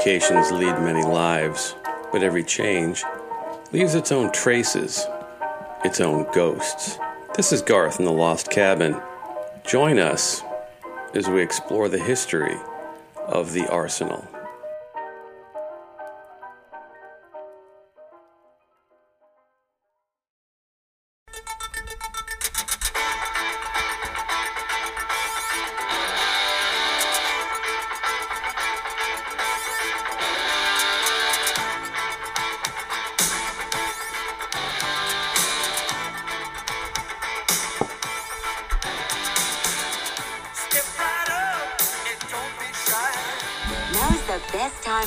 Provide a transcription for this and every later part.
Locations lead many lives, but every change leaves its own traces, its own ghosts. This is Garth in the Lost Cabin. Join us as we explore the history of the arsenal.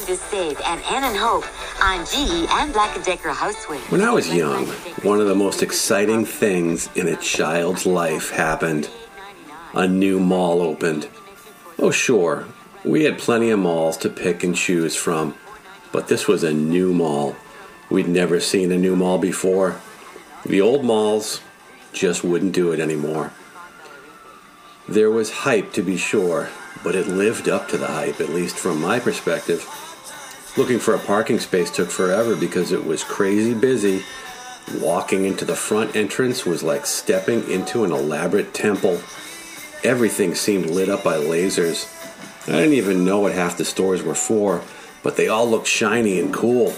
Time to save at Ann and Hope on GE and Black & Decker Houseware. When I was young, one of the most exciting things in a child's life happened. A new mall opened. Oh, sure, we had plenty of malls to pick and choose from, but this was a new mall. We'd never seen a new mall before. The old malls just wouldn't do it anymore. There was hype to be sure, but it lived up to the hype, at least from my perspective. Looking for a parking space took forever because it was crazy busy. Walking into the front entrance was like stepping into an elaborate temple. Everything seemed lit up by lasers. I didn't even know what half the stores were for, but they all looked shiny and cool.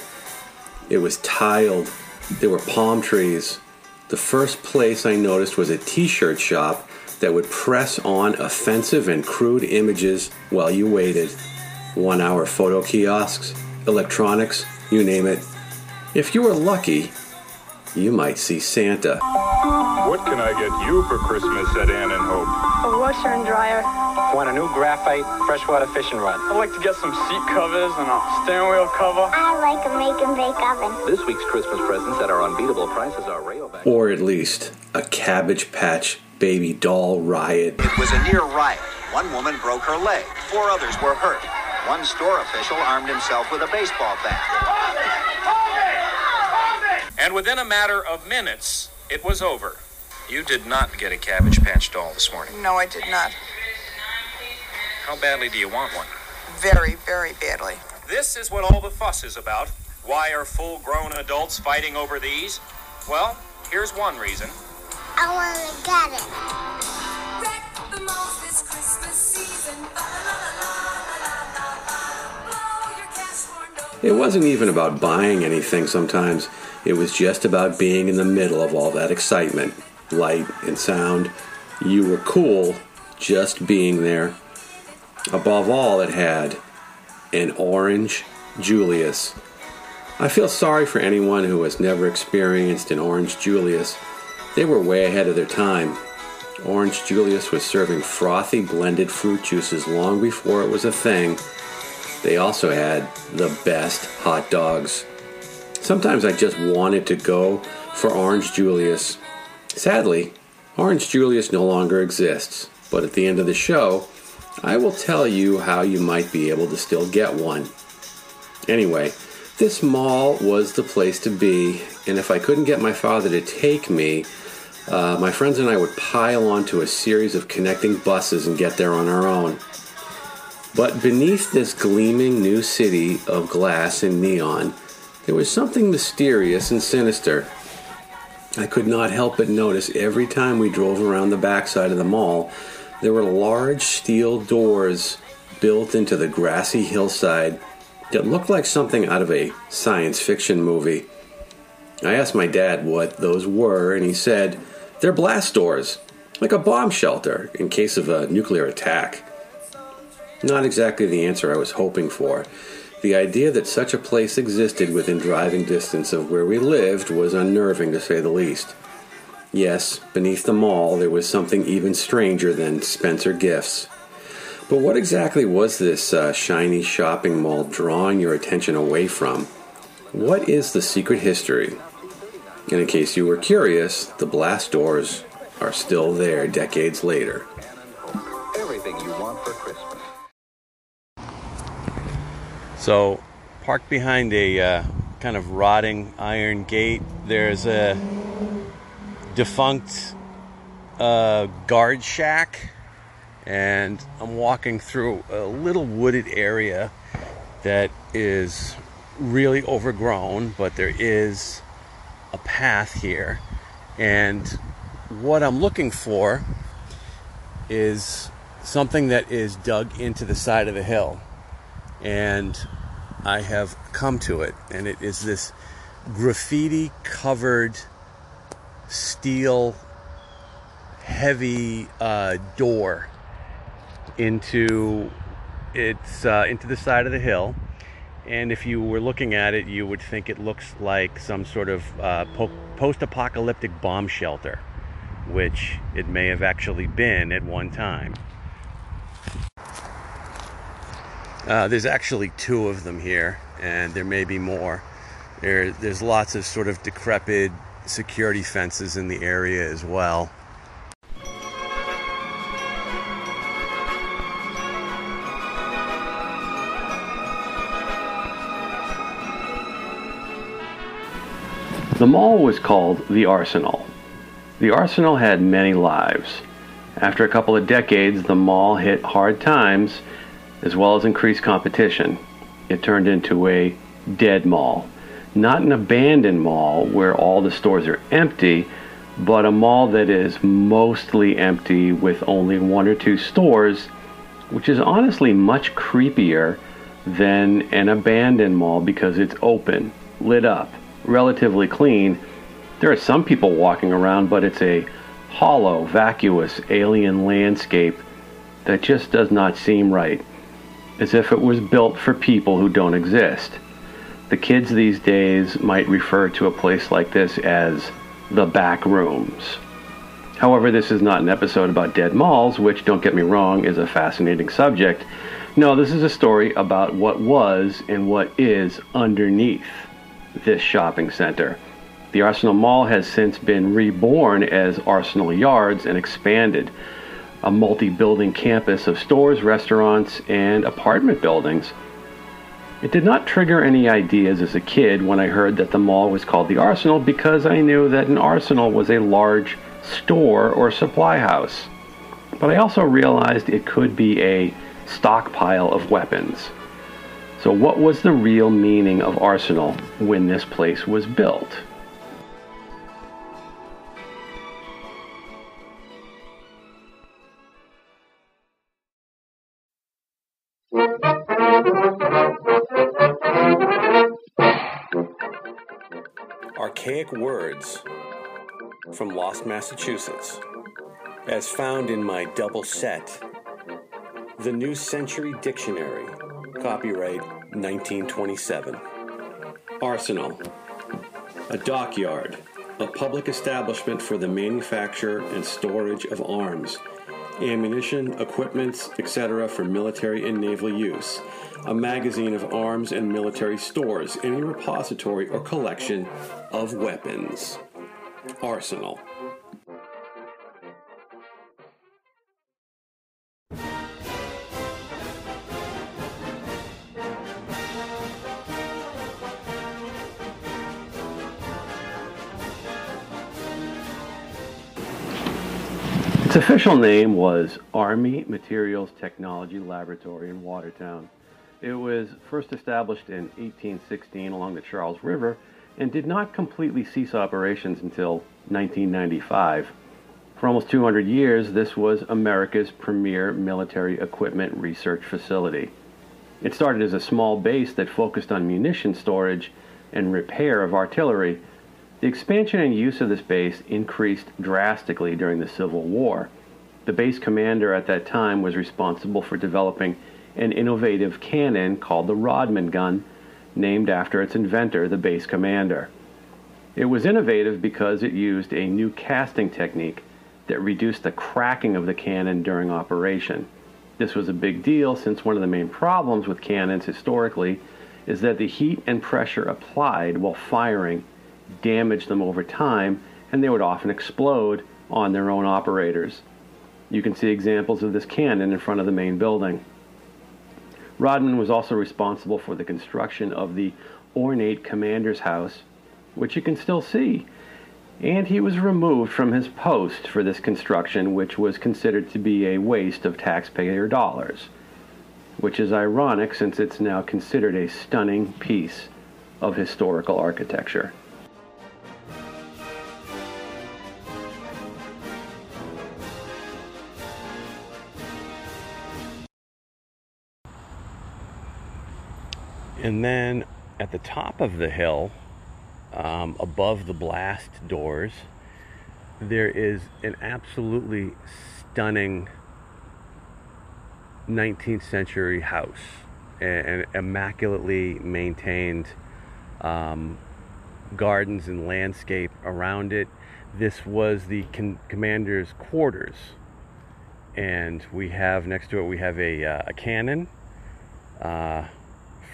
It was tiled. There were palm trees. The first place I noticed was a t shirt shop that would press on offensive and crude images while you waited. One hour photo kiosks, electronics, you name it. If you were lucky, you might see Santa. What can I get you for Christmas at Ann and Hope? A washer and dryer. Want a new graphite freshwater fishing rod? I'd like to get some seat covers and a steering wheel cover. I like a make and bake oven. This week's Christmas presents at our unbeatable prices are Rayovac. Or at least a Cabbage Patch baby doll riot. It was a near riot. One woman broke her leg. Four others were hurt. One store official armed himself with a baseball bat. And within a matter of minutes, it was over. You did not get a Cabbage Patch doll this morning. No, I did not. How badly do you want one? Very, very badly. This is what all the fuss is about. Why are full grown adults fighting over these? Well, here's one reason. I want to get it. It wasn't even about buying anything sometimes. It was just about being in the middle of all that excitement. Light and sound. You were cool just being there. Above all, it had an orange Julius. I feel sorry for anyone who has never experienced an orange Julius. They were way ahead of their time. Orange Julius was serving frothy blended fruit juices long before it was a thing. They also had the best hot dogs. Sometimes I just wanted to go for Orange Julius. Sadly, Orange Julius no longer exists, but at the end of the show, I will tell you how you might be able to still get one. Anyway, this mall was the place to be, and if I couldn't get my father to take me, uh, my friends and I would pile onto a series of connecting buses and get there on our own. But beneath this gleaming new city of glass and neon, there was something mysterious and sinister. I could not help but notice every time we drove around the backside of the mall, there were large steel doors built into the grassy hillside that looked like something out of a science fiction movie. I asked my dad what those were, and he said, They're blast doors, like a bomb shelter in case of a nuclear attack. Not exactly the answer I was hoping for. The idea that such a place existed within driving distance of where we lived was unnerving to say the least. Yes, beneath the mall there was something even stranger than Spencer Gifts. But what exactly was this uh, shiny shopping mall drawing your attention away from? What is the secret history? And in case you were curious, the blast doors are still there decades later. Everything you want for Christmas. So, parked behind a uh, kind of rotting iron gate, there's a defunct uh, guard shack, and I'm walking through a little wooded area that is really overgrown, but there is a path here. And what I'm looking for is something that is dug into the side of the hill. And I have come to it, and it is this graffiti covered steel heavy uh, door into it's uh, into the side of the hill. And if you were looking at it you would think it looks like some sort of uh, po- post-apocalyptic bomb shelter which it may have actually been at one time uh, there's actually two of them here and there may be more there, there's lots of sort of decrepit security fences in the area as well The mall was called the Arsenal. The Arsenal had many lives. After a couple of decades, the mall hit hard times as well as increased competition. It turned into a dead mall. Not an abandoned mall where all the stores are empty, but a mall that is mostly empty with only one or two stores, which is honestly much creepier than an abandoned mall because it's open, lit up, relatively clean. There are some people walking around, but it's a hollow, vacuous, alien landscape that just does not seem right, as if it was built for people who don't exist. The kids these days might refer to a place like this as the back rooms. However, this is not an episode about dead malls, which, don't get me wrong, is a fascinating subject. No, this is a story about what was and what is underneath this shopping center. The Arsenal Mall has since been reborn as Arsenal Yards and expanded. A multi building campus of stores, restaurants, and apartment buildings. It did not trigger any ideas as a kid when I heard that the mall was called the Arsenal because I knew that an arsenal was a large store or supply house. But I also realized it could be a stockpile of weapons. So, what was the real meaning of arsenal when this place was built? Words from Lost Massachusetts, as found in my double set, The New Century Dictionary, copyright 1927. Arsenal, a dockyard, a public establishment for the manufacture and storage of arms, ammunition, equipments, etc., for military and naval use, a magazine of arms and military stores, any repository or collection of weapons. Arsenal. Its official name was Army Materials Technology Laboratory in Watertown. It was first established in 1816 along the Charles River and did not completely cease operations until 1995. For almost 200 years, this was America's premier military equipment research facility. It started as a small base that focused on munition storage and repair of artillery. The expansion and use of this base increased drastically during the Civil War. The base commander at that time was responsible for developing an innovative cannon called the Rodman gun, named after its inventor, the base commander. It was innovative because it used a new casting technique that reduced the cracking of the cannon during operation. This was a big deal since one of the main problems with cannons historically is that the heat and pressure applied while firing damaged them over time and they would often explode on their own operators. You can see examples of this cannon in front of the main building. Rodman was also responsible for the construction of the ornate commander's house, which you can still see. And he was removed from his post for this construction, which was considered to be a waste of taxpayer dollars. which is ironic since it's now considered a stunning piece of historical architecture. And then at the top of the hill, um, above the blast doors, there is an absolutely stunning 19th century house and immaculately maintained um, gardens and landscape around it. This was the con- commander's quarters, and we have next to it we have a, uh, a cannon uh,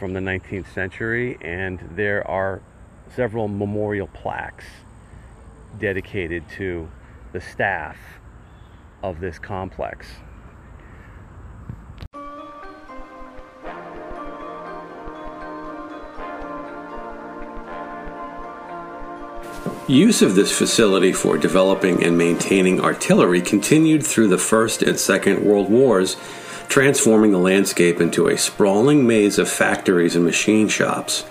from the 19th century, and there are several memorial plaques dedicated to the staff of this complex. Use of this facility for developing and maintaining artillery continued through the First and Second World Wars, transforming the landscape into a sprawling maze of factories and machine shops.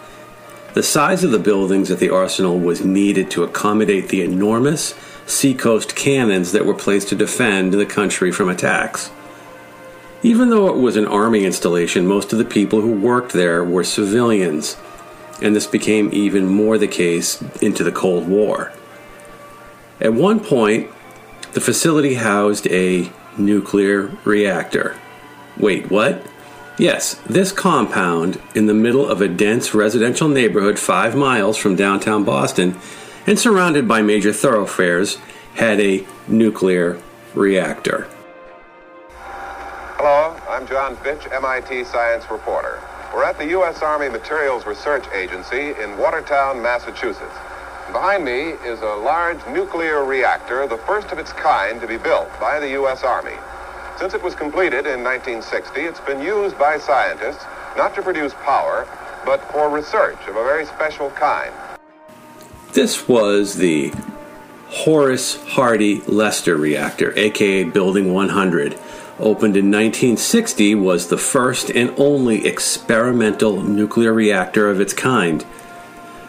The size of the buildings at the arsenal was needed to accommodate the enormous seacoast cannons that were placed to defend the country from attacks. Even though it was an army installation, most of the people who worked there were civilians and this became even more the case into the Cold War. At one point, the facility housed a nuclear reactor. Wait, what? Yes, this compound in the middle of a dense residential neighborhood five miles from downtown Boston and surrounded by major thoroughfares had a nuclear reactor. Hello, I'm John Fitch, MIT science reporter. We're at the U.S. Army Materials Research Agency in Watertown, Massachusetts. Behind me is a large nuclear reactor, the first of its kind to be built by the U.S. Army. Since it was completed in 1960, it's been used by scientists not to produce power, but for research of a very special kind. This was the Horace Hardy Lester reactor, aka Building 100 opened in 1960, was the first and only experimental nuclear reactor of its kind.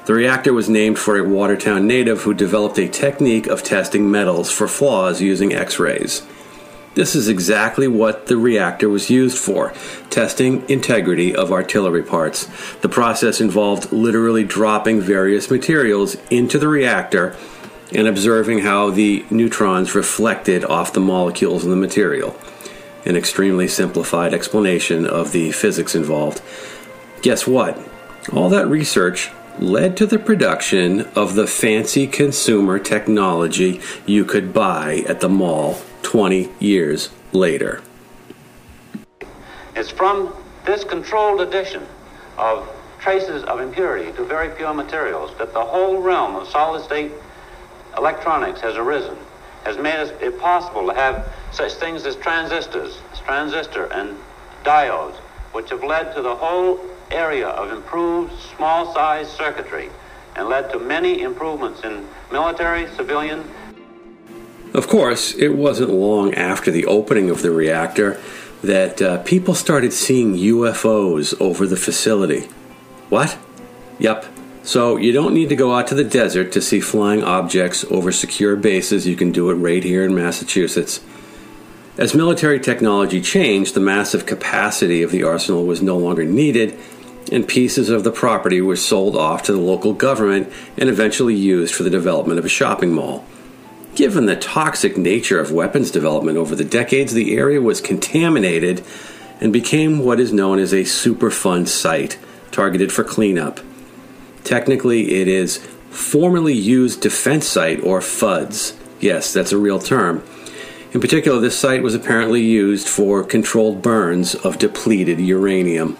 The reactor was named for a Watertown native who developed a technique of testing metals for flaws using X rays. This is exactly what the reactor was used for testing integrity of artillery parts. The process involved literally dropping various materials into the reactor and observing how the neutrons reflected off the molecules in the material an extremely simplified explanation of the physics involved. Guess what? All that research led to the production of the fancy consumer technology you could buy at the mall 20 years later. It's from this controlled addition of traces of impurity to very pure materials that the whole realm of solid state electronics has arisen, has made it possible to have such things as transistors, transistor, and diodes, which have led to the whole area of improved small size circuitry and led to many improvements in military, civilian. Of course, it wasn't long after the opening of the reactor that uh, people started seeing UFOs over the facility. What? Yep. So you don't need to go out to the desert to see flying objects over secure bases. You can do it right here in Massachusetts. As military technology changed, the massive capacity of the arsenal was no longer needed, and pieces of the property were sold off to the local government and eventually used for the development of a shopping mall. Given the toxic nature of weapons development over the decades, the area was contaminated and became what is known as a Superfund site, targeted for cleanup. Technically, it is formerly used defense site or FUDS. Yes, that's a real term in particular, this site was apparently used for controlled burns of depleted uranium.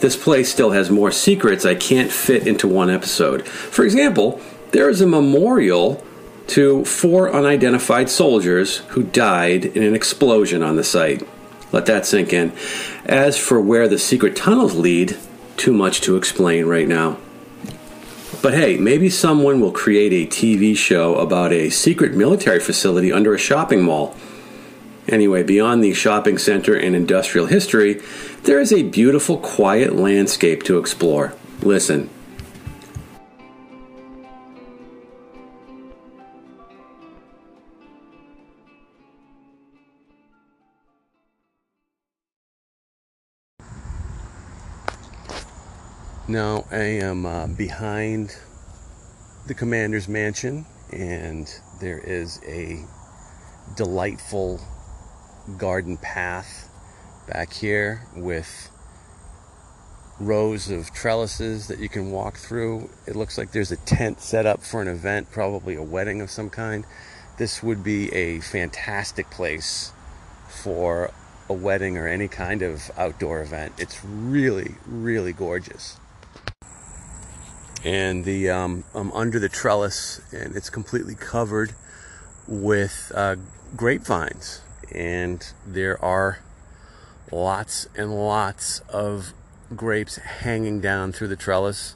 This place still has more secrets I can't fit into one episode. For example, there is a memorial to four unidentified soldiers who died in an explosion on the site. Let that sink in. As for where the secret tunnels lead, too much to explain right now. But hey, maybe someone will create a TV show about a secret military facility under a shopping mall. Anyway, beyond the shopping center and industrial history, there is a beautiful, quiet landscape to explore. Listen. Now I am uh, behind the commander's mansion, and there is a delightful garden path back here with rows of trellises that you can walk through. It looks like there's a tent set up for an event, probably a wedding of some kind. This would be a fantastic place for a wedding or any kind of outdoor event. It's really, really gorgeous and the um, I'm under the trellis, and it's completely covered with uh, grapevines, and there are lots and lots of grapes hanging down through the trellis.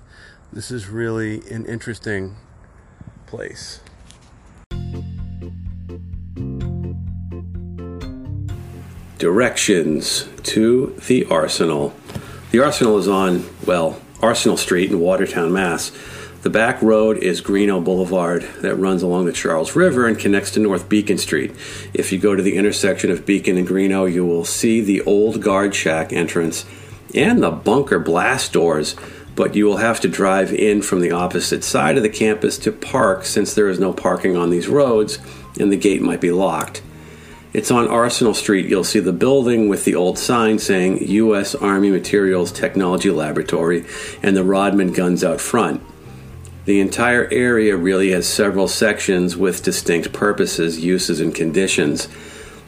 This is really an interesting place. Directions to the Arsenal. The Arsenal is on, well, Arsenal Street in Watertown, Mass. The back road is Greenough Boulevard that runs along the Charles River and connects to North Beacon Street. If you go to the intersection of Beacon and Greenough, you will see the old guard shack entrance and the bunker blast doors, but you will have to drive in from the opposite side of the campus to park since there is no parking on these roads and the gate might be locked. It's on Arsenal Street. You'll see the building with the old sign saying U.S. Army Materials Technology Laboratory and the Rodman guns out front. The entire area really has several sections with distinct purposes, uses, and conditions.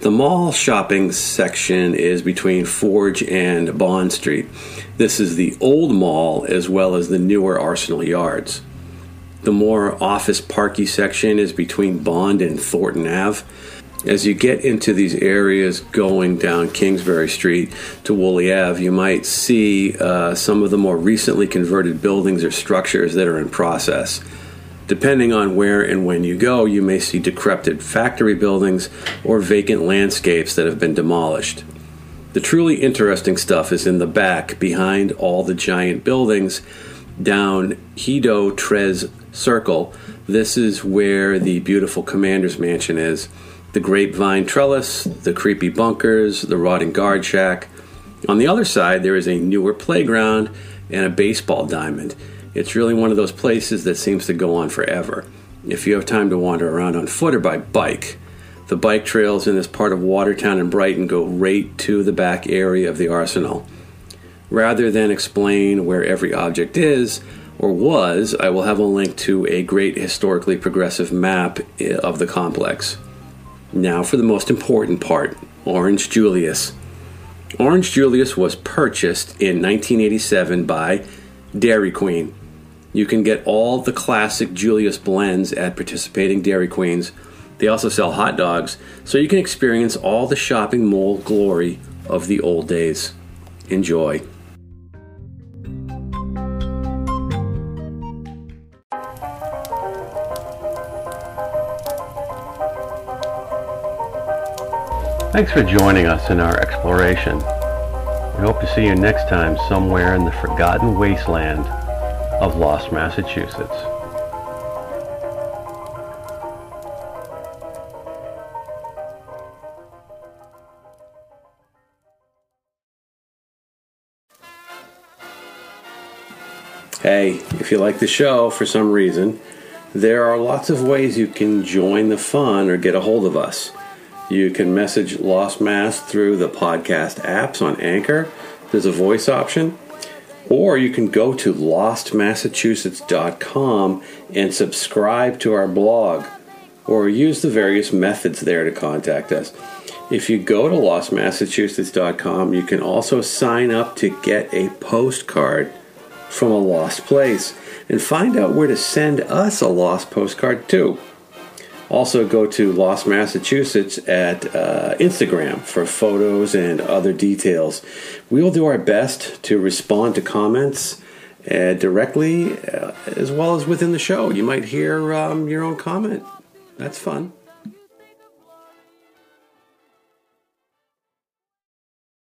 The mall shopping section is between Forge and Bond Street. This is the old mall as well as the newer Arsenal Yards. The more office parky section is between Bond and Thornton Ave. As you get into these areas going down Kingsbury Street to Woolley Ave, you might see uh, some of the more recently converted buildings or structures that are in process. Depending on where and when you go, you may see decrepit factory buildings or vacant landscapes that have been demolished. The truly interesting stuff is in the back, behind all the giant buildings, down Hido Trez Circle. This is where the beautiful commander's mansion is the grapevine trellis, the creepy bunkers, the rotting guard shack. On the other side, there is a newer playground and a baseball diamond. It's really one of those places that seems to go on forever. If you have time to wander around on foot or by bike, the bike trails in this part of Watertown and Brighton go right to the back area of the arsenal. Rather than explain where every object is or was, I will have a link to a great historically progressive map eh, of the complex. Now for the most important part Orange Julius. Orange Julius was purchased in 1987 by Dairy Queen. You can get all the classic Julius blends at participating Dairy Queens. They also sell hot dogs, so you can experience all the shopping mall glory of the old days. Enjoy. Thanks for joining us in our exploration. We hope to see you next time somewhere in the forgotten wasteland of Lost, Massachusetts. Hey, if you like the show for some reason, there are lots of ways you can join the fun or get a hold of us. You can message Lost Mass through the podcast apps on Anchor. There's a voice option. Or you can go to lostmassachusetts.com and subscribe to our blog, or use the various methods there to contact us. If you go to lostmassachusetts.com, you can also sign up to get a postcard from a lost place and find out where to send us a lost postcard to. Also, go to Lost Massachusetts at uh, Instagram for photos and other details. We will do our best to respond to comments uh, directly uh, as well as within the show. You might hear um, your own comment. That's fun.